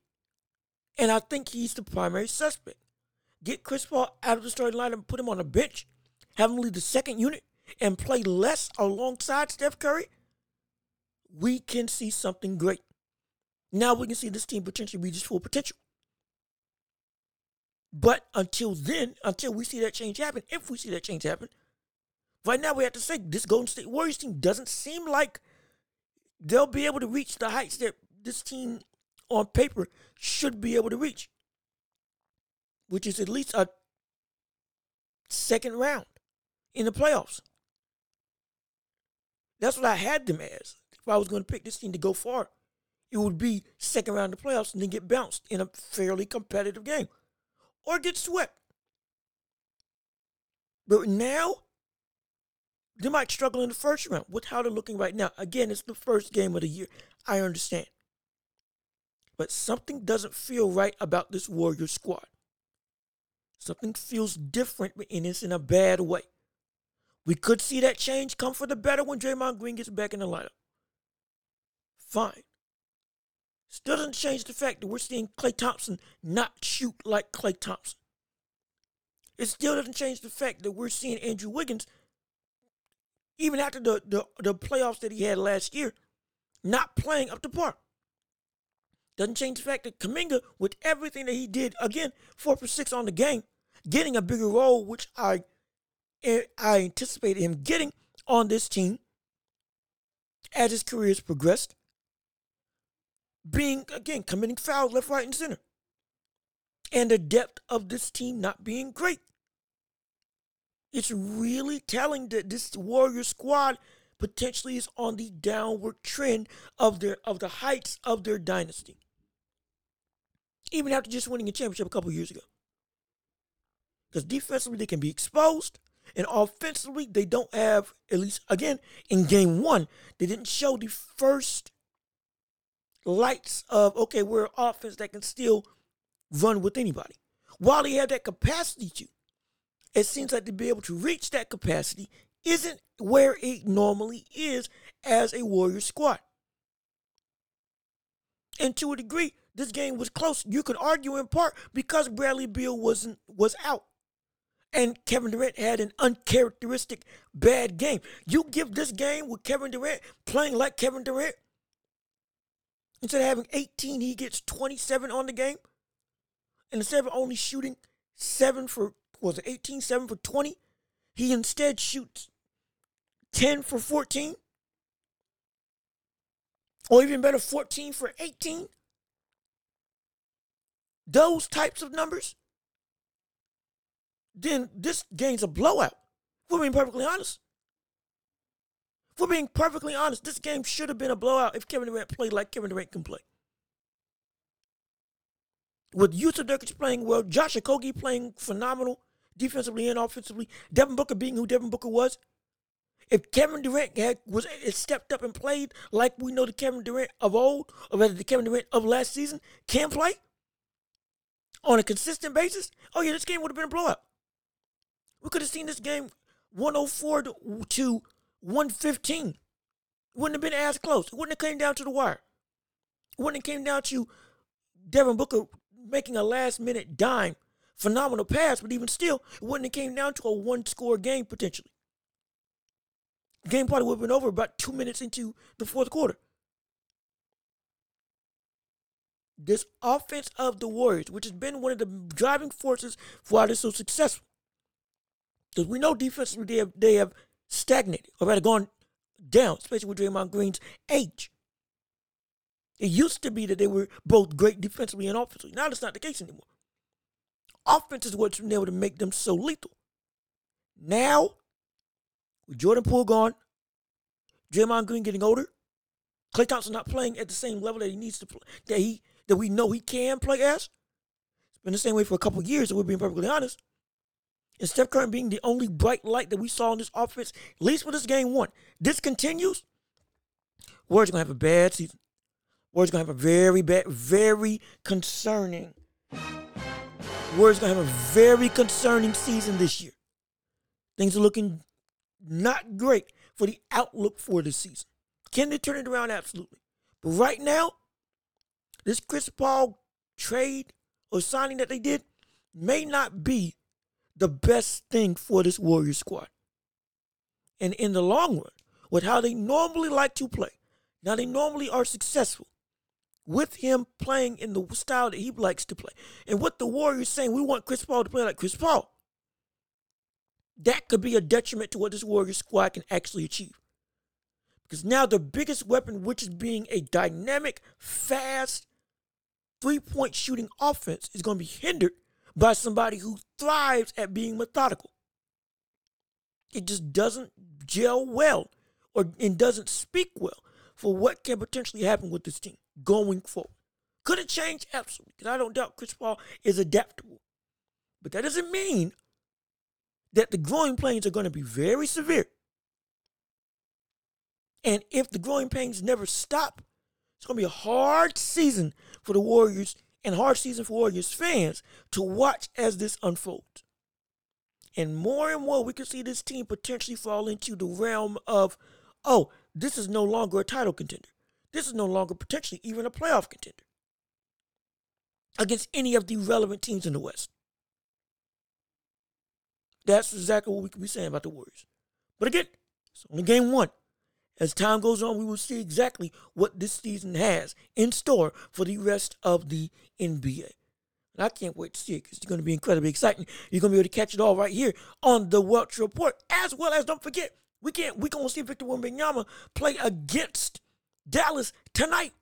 And I think he's the primary suspect. Get Chris Paul out of the starting line and put him on a bench, have him lead the second unit, and play less alongside Steph Curry. We can see something great. Now we can see this team potentially reach its full potential. But until then, until we see that change happen, if we see that change happen, right now we have to say this Golden State Warriors team doesn't seem like they'll be able to reach the heights that this team on paper should be able to reach, which is at least a second round in the playoffs. That's what I had them as. If I was going to pick this team to go far, it would be second round of the playoffs and then get bounced in a fairly competitive game or get swept. But now they might struggle in the first round with how they're looking right now. Again, it's the first game of the year. I understand. But something doesn't feel right about this Warrior squad. Something feels different, and it's in a bad way. We could see that change come for the better when Draymond Green gets back in the lineup. Fine. Still doesn't change the fact that we're seeing Klay Thompson not shoot like Klay Thompson. It still doesn't change the fact that we're seeing Andrew Wiggins even after the, the, the playoffs that he had last year, not playing up to par. Doesn't change the fact that Kuminga, with everything that he did, again, four for six on the game, getting a bigger role, which I eh, I anticipated him getting on this team as his career has progressed. Being again committing fouls left, right, and center. And the depth of this team not being great. It's really telling that this Warrior squad potentially is on the downward trend of their of the heights of their dynasty. Even after just winning a championship a couple years ago. Because defensively they can be exposed. And offensively, they don't have, at least again, in game one, they didn't show the first lights of, okay, we're an offense that can still run with anybody. While they have that capacity to it seems like to be able to reach that capacity isn't where it normally is as a Warrior squad. And to a degree, this game was close. You could argue in part because Bradley Beal wasn't was out. And Kevin Durant had an uncharacteristic bad game. You give this game with Kevin Durant playing like Kevin Durant, Instead of having 18, he gets 27 on the game. And instead of only shooting seven for, was it 18, seven for 20, he instead shoots 10 for 14. Or even better, 14 for 18. Those types of numbers. Then this game's a blowout. We're being perfectly honest. We're being perfectly honest, this game should have been a blowout if Kevin Durant played like Kevin Durant can play. With Jusuf Nurkic playing well, Josh Okogie playing phenomenal defensively and offensively, Devin Booker being who Devin Booker was. If Kevin Durant had was stepped up and played like we know the Kevin Durant of old, or rather the Kevin Durant of last season, can play on a consistent basis, oh yeah, this game would have been a blowout. We could have seen this game 104 to 115. It wouldn't have been as close. It wouldn't have came down to the wire. It wouldn't have came down to Devin Booker making a last minute dime phenomenal pass, but even still, it wouldn't have came down to a one score game potentially. The game probably would have been over about two minutes into the fourth quarter. This offense of the Warriors, which has been one of the driving forces for why they're so successful. Because we know defensively they have, they have stagnated or rather gone down, especially with Draymond Green's age. It used to be that they were both great defensively and offensively. Now that's not the case anymore. Offense is what's been able to make them so lethal. Now, with Jordan Poole gone, Draymond Green getting older, Klay Thompson not playing at the same level that he needs to play, that he that we know he can play as. It's been the same way for a couple years, if we're being perfectly honest. And Steph Curry being the only bright light that we saw in this offense, at least for this game one. This continues. Warriors gonna have a bad season. Warriors gonna have a very bad, very concerning. Warriors gonna have a very concerning season this year. Things are looking not great for the outlook for this season. Can they turn it around? Absolutely. But right now, this Chris Paul trade or signing that they did may not be the best thing for this Warriors squad. And in the long run, with how they normally like to play, now they normally are successful with him playing in the style that he likes to play. And what the Warriors saying, we want Chris Paul to play like Chris Paul. That could be a detriment to what this Warriors squad can actually achieve. Because now the biggest weapon, which is being a dynamic, fast, three point shooting offense, is going to be hindered by somebody who thrives at being methodical. It just doesn't gel well or and doesn't speak well for what can potentially happen with this team going forward. Could it change? Absolutely. Because I don't doubt Chris Paul is adaptable. But that doesn't mean that the growing pains are going to be very severe. And if the growing pains never stop, it's going to be a hard season for the Warriors and hard season for Warriors fans to watch as this unfolds. And more and more, we can see this team potentially fall into the realm of, oh, this is no longer a title contender. This is no longer potentially even a playoff contender against any of the relevant teams in the West. That's exactly what we could be saying about the Warriors. But again, it's only game one. As time goes on, we will see exactly what this season has in store for the rest of the NBA. And I can't wait to see it because it's going to be incredibly exciting. You're going to be able to catch it all right here on the Welch Report. As well as, don't forget, we can't. We're going to see Victor Wembanyama play against Dallas tonight.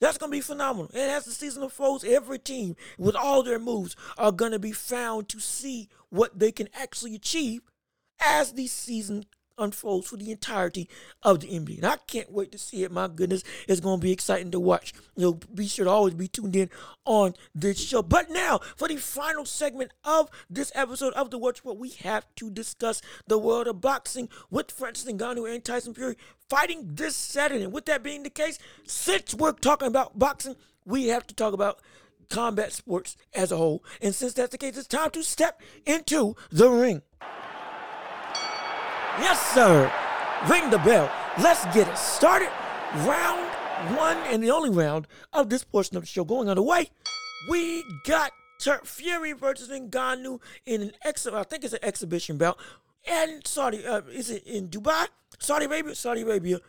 That's going to be phenomenal. And as the season unfolds, every team with all their moves are going to be found to see what they can actually achieve as the season unfolds for the entirety of the NBA. And I can't wait to see it. My goodness, it's going to be exciting to watch. You'll be sure to always be tuned in on this show. But now, for the final segment of this episode of The Watch What, we have to discuss the world of boxing with Francis Ngannou and Tyson Fury fighting this Saturday. And with that being the case, since we're talking about boxing, we have to talk about combat sports as a whole. And since that's the case, it's time to step into the ring. Yes, sir. Ring the bell. Let's get it started. Round one and the only round of this portion of the show going underway. We got Tur- Fury versus Ngannou in an ex. I think it's an exhibition bout. And Saudi, uh, is it in Dubai? Saudi Arabia, Saudi Arabia,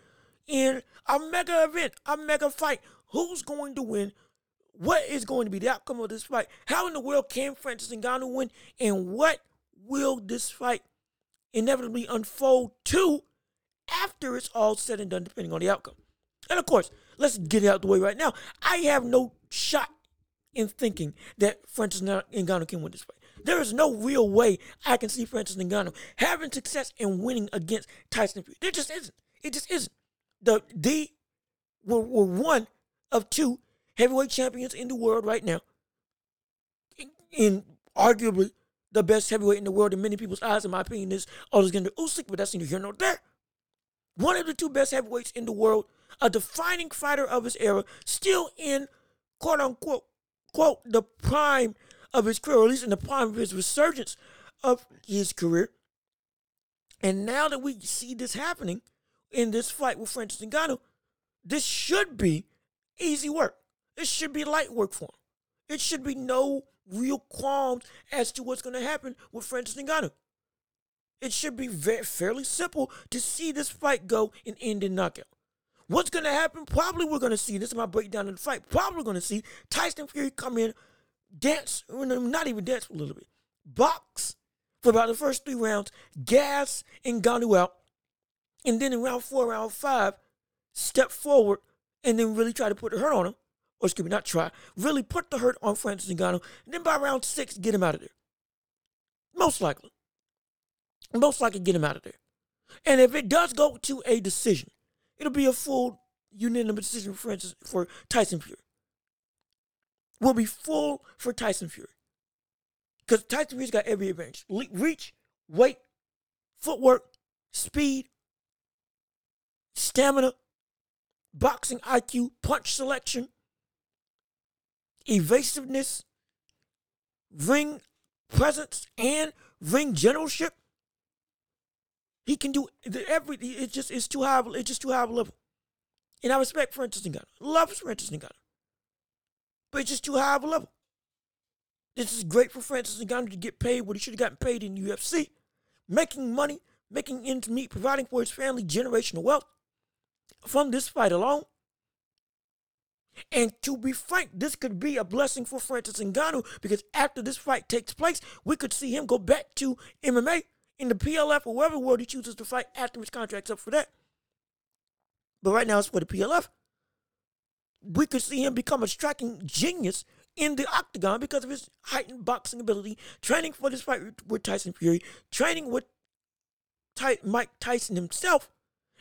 in a mega event, a mega fight. who's going to win, what is going to be the outcome of this fight, how in the world can Francis Ngannou win, and what will this fight inevitably unfold to after it's all said and done, depending on the outcome. And of course, let's get it out the way right now. I have no shot in thinking that Francis Ngannou can win this fight. There is no real way I can see Francis Ngannou having success and winning against Tyson Fury. There just isn't. It just isn't. The were, were one of two heavyweight champions in the world right now. In, in arguably the best heavyweight in the world in many people's eyes, in my opinion, is oh, Alexander Usyk, but that's neither here nor there. One of the two best heavyweights in the world, a defining fighter of his era, still in quote unquote quote the prime of his career, or at least in the prime of his resurgence of his career. And now that we see this happening in this fight with Francis Ngannou, this should be easy work. It should be light work for him. It should be no real qualms as to what's going to happen with Francis Ngannou. It should be very, fairly simple to see this fight go and end in knockout. What's going to happen? Probably we're going to see, this is my breakdown of the fight, probably going to see Tyson Fury come in, dance, not even dance a little bit, box for about the first three rounds, gas and Ngannou out, and then in round four, round five, step forward and then really try to put the hurt on him or excuse me, not try, really put the hurt on Francis Ngannou, and then by round six, get him out of there. Most likely. Most likely get him out of there. And if it does go to a decision, it'll be a full unanimous decision for Francis for Tyson Fury. Will be full for Tyson Fury. Because Tyson Fury's got every advantage. Reach, weight, footwork, speed, stamina, boxing IQ, punch selection, evasiveness, ring presence, and ring generalship. He can do every. It just it's too high. It's just too high a level. And I respect Francis Ngannou. Love Francis Ngannou. But it's just too high of a level. This is great for Francis Ngannou to get paid what he should have gotten paid in UFC, making money, making ends meet, providing for his family generational wealth from this fight alone. And to be frank, this could be a blessing for Francis Ngannou because after this fight takes place, we could see him go back to MMA in the PLF or wherever world he chooses to fight after his contract's up for that. But right now it's for the PLF. We could see him become a striking genius in the octagon because of his heightened boxing ability, training for this fight with Tyson Fury, training with Ty- Mike Tyson himself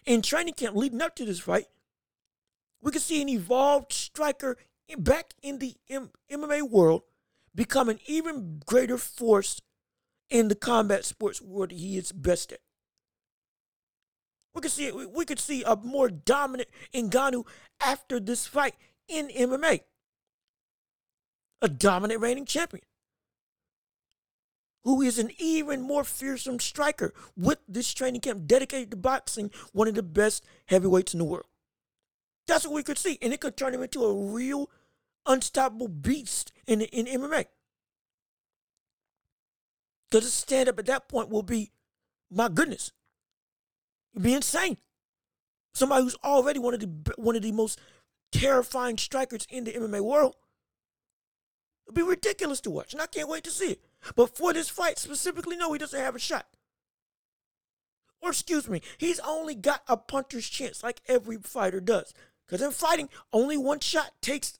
in training camp leading up to this fight, we could see an evolved striker back in the M- MMA world become an even greater force in the combat sports world he is best at. We could see we could see a more dominant Ngannou after this fight in MMA. A dominant reigning champion who is an even more fearsome striker with this training camp dedicated to boxing, one of the best heavyweights in the world. That's what we could see. And it could turn him into a real unstoppable beast in, in MMA. Because his stand up at that point will be, my goodness, be insane. Somebody who's already one of the one of the most terrifying strikers in the MMA world. It'd be ridiculous to watch, and I can't wait to see it. But for this fight specifically, no, he doesn't have a shot. Or excuse me, he's only got a puncher's chance like every fighter does. Because in fighting, only one shot takes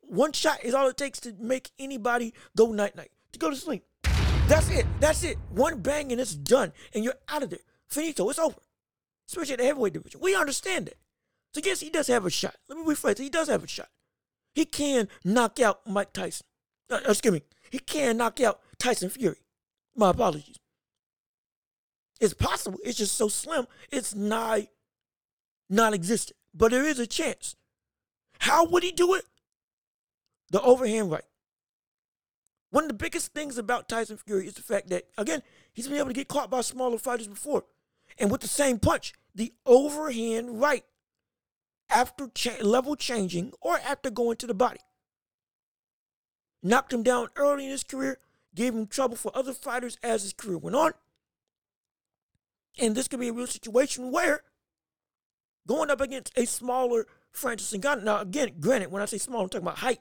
one shot is all it takes to make anybody go night night, to go to sleep. That's it. That's it. One bang and it's done. And you're out of there. Finito. It's over. Especially the heavyweight division. We understand that. So yes, he does have a shot. Let me rephrase it. He does have a shot. He can knock out Mike Tyson. Uh, excuse me. He can knock out Tyson Fury. My apologies. It's possible. It's just so slim. It's nigh non-existent but there is a chance. How would he do it? The overhand right. One of the biggest things about Tyson Fury is the fact that, again, he's been able to get caught by smaller fighters before. And with the same punch, the overhand right, after cha- level changing or after going to the body, knocked him down early in his career, gave him trouble for other fighters as his career went on. And this could be a real situation where going up against a smaller Francis Ngannou. Now, again, granted, when I say small, I'm talking about height.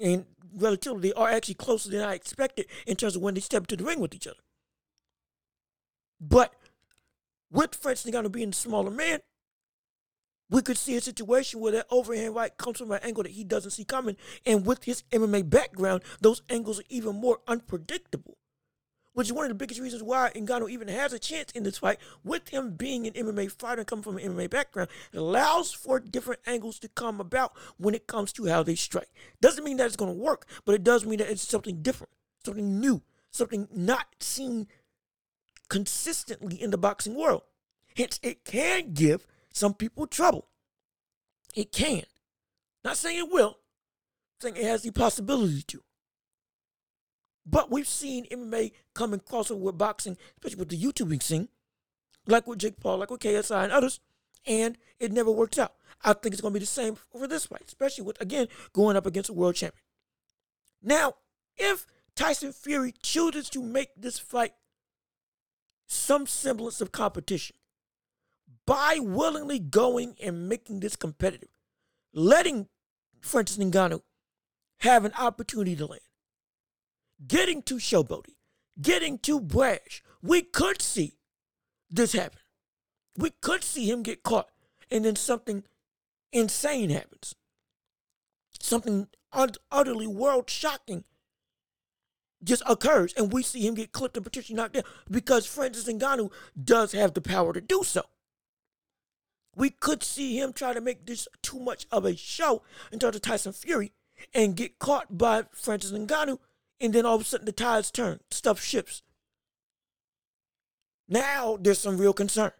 And relatively, they are actually closer than I expected in terms of when they step into the ring with each other. But with Francis Ngannou being the smaller man, we could see a situation where that overhand right comes from an angle that he doesn't see coming. And with his MMA background, those angles are even more unpredictable. Which is one of the biggest reasons why Ngannou even has a chance in this fight. With him being an MMA fighter and coming from an MMA background, it allows for different angles to come about when it comes to how they strike. Doesn't mean that it's going to work, but it does mean that it's something different, something new, something not seen consistently in the boxing world. Hence, it can give some people trouble. It can. Not saying it will, saying it has the possibility to. But we've seen MMA come and crossover with boxing, especially with the YouTubing scene, like with Jake Paul, like with KSI and others, and it never works out. I think it's going to be the same for this fight, especially with, again, going up against a world champion. Now, if Tyson Fury chooses to make this fight some semblance of competition, by willingly going and making this competitive, letting Francis Ngannou have an opportunity to land, getting too showboaty, getting too brash, we could see this happen. We could see him get caught and then something insane happens. Something utterly world shocking just occurs and we see him get clipped and potentially knocked down because Francis Ngannou does have the power to do so we could see him try to make this too much of a show until the Tyson Fury and get caught by Francis Ngannou, and then all of a sudden the tides turn, stuff shifts. Now there's some real concern.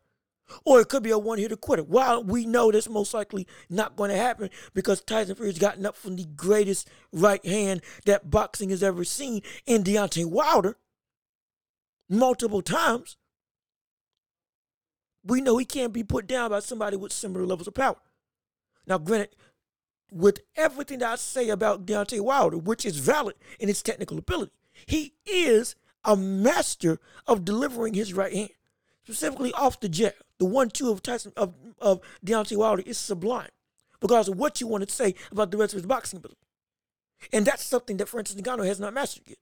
Or it could be a one hitter quitter. While we know that's most likely not going to happen because Tyson Fury's gotten up from the greatest right hand that boxing has ever seen in Deontay Wilder multiple times we know he can't be put down by somebody with similar levels of power. Now, granted, with everything that I say about Deontay Wilder, which is valid in his technical ability, he is a master of delivering his right hand, specifically off the jab. The one-two of Tyson of, of Deontay Wilder is sublime, because of what you want to say about the rest of his boxing ability, and that's something that Francis Ngannou has not mastered yet.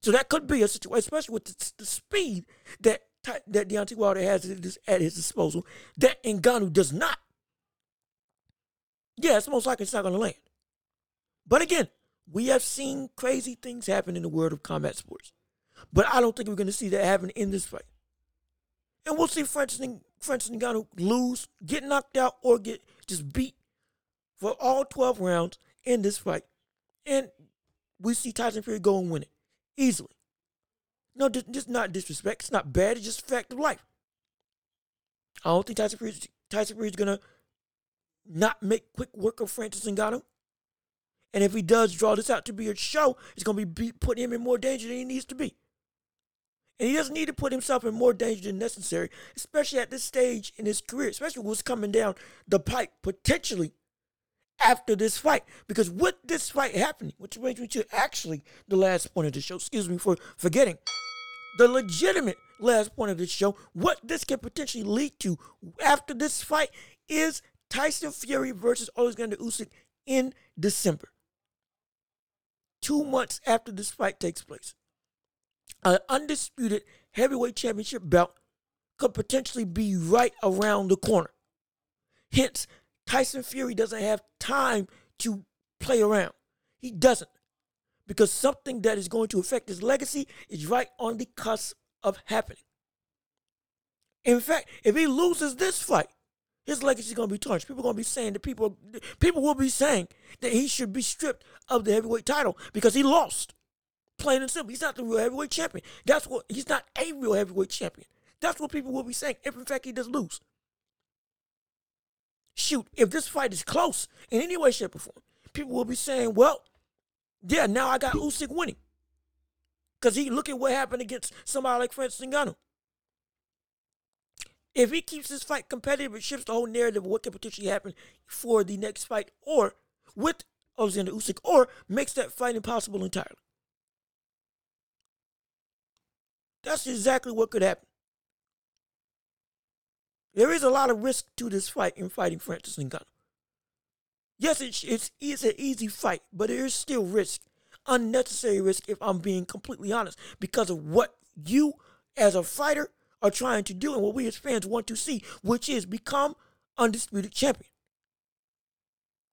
So that could be a situation, especially with the, the speed that that Deontay Wilder has at his disposal that Ngannou does not. Yeah, it's most likely it's not going to land. But again, we have seen crazy things happen in the world of combat sports. But I don't think we're going to see that happen in this fight. And we'll see Francis, Francis Ngannou lose, get knocked out, or get just beat for all 12 rounds in this fight. And we see Tyson Fury go and win it easily. No, just not disrespect. It's not bad. It's just fact of life. I don't think Tyson Tyson Fury is gonna not make quick work of Francis Ngannou. And if he does draw this out to be a show, it's gonna be putting him in more danger than he needs to be. And he doesn't need to put himself in more danger than necessary, especially at this stage in his career, especially what's coming down the pipe potentially after this fight. Because with this fight happening, which brings me to actually the last point of the show, excuse me for forgetting the legitimate last point of the show, what this can potentially lead to after this fight is Tyson Fury versus Alexander Usyk in December. Two months after this fight takes place, an undisputed heavyweight championship belt could potentially be right around the corner. Hence, Tyson Fury doesn't have time to play around. He doesn't because something that is going to affect his legacy is right on the cusp of happening. In fact, if he loses this fight, his legacy is going to be tarnished. People are going to be saying that people people will be saying that he should be stripped of the heavyweight title because he lost. Plain and simple, he's not the real heavyweight champion. That's what he's not a real heavyweight champion. That's what people will be saying if in fact he does lose. Shoot, if this fight is close in any way, shape, or form, people will be saying, well, yeah, now I got Usyk winning. Because he look at what happened against somebody like Francis Ngannou. If he keeps this fight competitive, it shifts the whole narrative of what can potentially happen for the next fight or with Alexander Usyk or makes that fight impossible entirely. That's exactly what could happen. There is a lot of risk to this fight in fighting Francis Ngannou. Yes, it's, it's, it's an easy fight, but there is still risk, unnecessary risk, if I'm being completely honest, because of what you as a fighter are trying to do and what we as fans want to see, which is become undisputed champion.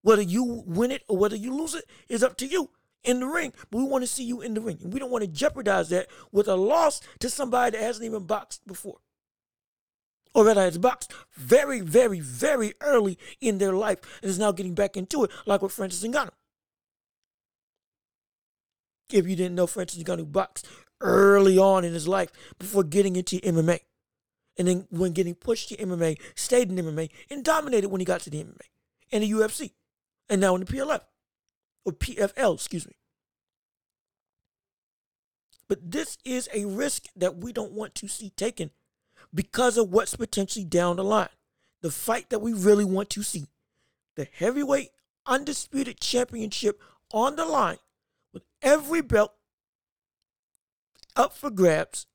Whether you win it or whether you lose it is up to you in the ring. But we want to see you in the ring. And we don't want to jeopardize that with a loss to somebody that hasn't even boxed before or rather has boxed very, very, very early in their life and is now getting back into it, like with Francis Ngannou. If you didn't know, Francis Ngannou boxed early on in his life before getting into MMA. And then when getting pushed to MMA, stayed in MMA and dominated when he got to the MMA and the UFC. And now in the PLF or PFL, excuse me. But this is a risk that we don't want to see taken because of what's potentially down the line. The fight that we really want to see. The heavyweight undisputed championship on the line with every belt up for grabs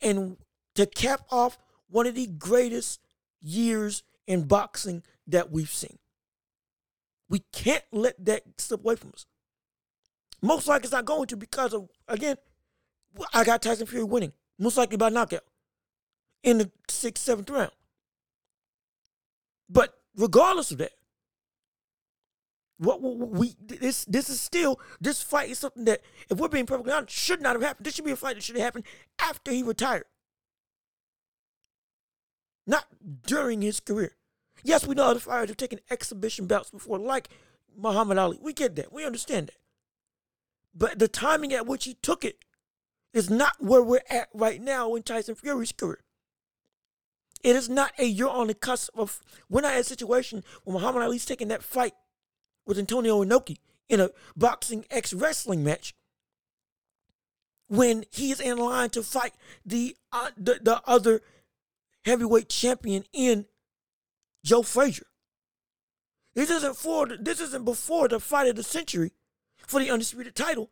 and to cap off one of the greatest years in boxing that we've seen. We can't let that slip away from us. Most likely it's not going to because of, again, I got Tyson Fury winning, most likely by knockout in the sixth, seventh round. But regardless of that, what we this this is still this fight is something that if we're being perfectly honest should not have happened. This should be a fight that should have happened after he retired, not during his career. Yes, we know other fighters have taken exhibition bouts before, like Muhammad Ali. We get that. We understand that. But the timing at which he took it is not where we're at right now in Tyson Fury's career. It is not a you're on the cusp of. We're not in a situation where Muhammad Ali's taking that fight with Antonio Inoki in a boxing X wrestling match when he is in line to fight the, uh, the the other heavyweight champion in Joe Frazier. This isn't for this isn't before the fight of the century for the undisputed title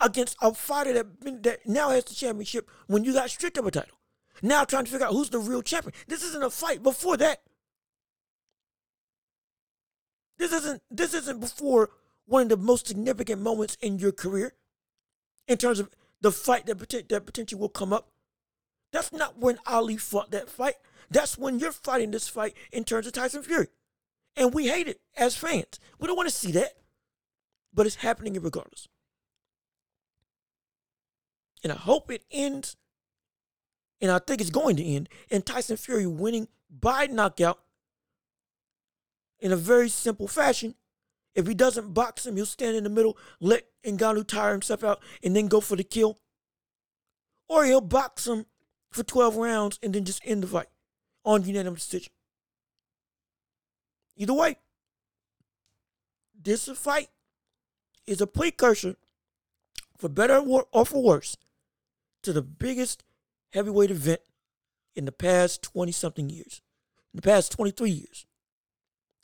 against a fighter that that now has the championship when you got stripped of a title. Now trying to figure out who's the real champion. This isn't a fight before that. This isn't this isn't before one of the most significant moments in your career in terms of the fight that, that potentially will come up. That's not when Ali fought that fight. That's when you're fighting this fight in terms of Tyson Fury. And we hate it as fans. We don't want to see that. But it's happening regardless. And I hope it ends and I think it's going to end in Tyson Fury winning by knockout in a very simple fashion. If he doesn't box him, he'll stand in the middle, let Ngannou tire himself out, and then go for the kill. Or he'll box him for 12 rounds and then just end the fight on unanimous decision. Either way, this fight is a precursor, for better or for worse, to the biggest heavyweight event in the past 20 something years, in the past 23 years,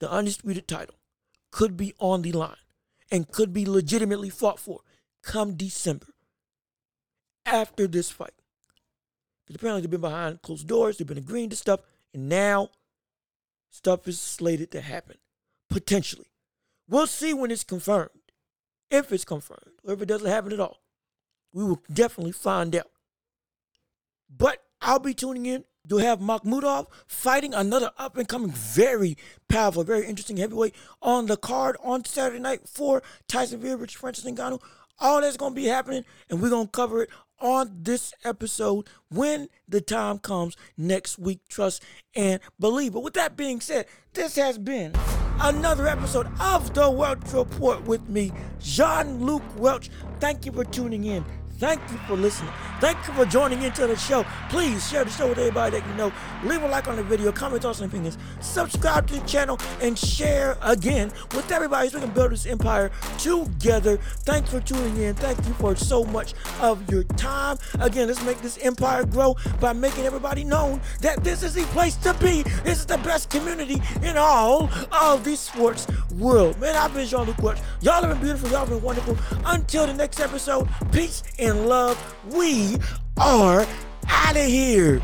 the undisputed title could be on the line and could be legitimately fought for come December after this fight. Because apparently they've been behind closed doors, they've been agreeing to stuff, and now stuff is slated to happen. Potentially. We'll see when it's confirmed. If it's confirmed, or if it doesn't happen at all. We will definitely find out. But I'll be tuning in to have Makhmudov fighting another up and coming, very powerful, very interesting heavyweight on the card on Saturday night for Tyson Fury, Rich Francis Ngannou. All that's going to be happening, and we're going to cover it on this episode when the time comes next week. Trust and believe. But with that being said, this has been another episode of the Welch Report with me, Jean Luc Welch. Thank you for tuning in. Thank you for listening. Thank you for joining into the show. Please share the show with everybody that you know. Leave a like on the video, comment some opinions, subscribe to the channel, and share again with everybody so we can build this empire together. Thanks for tuning in. Thank you for so much of your time. Again, let's make this empire grow by making everybody known that this is the place to be. This is the best community in all of the sports world. Man, I've been Jean-Luc. Y'all have been beautiful. Y'all have been wonderful. Until the next episode, peace and love. We are out of here.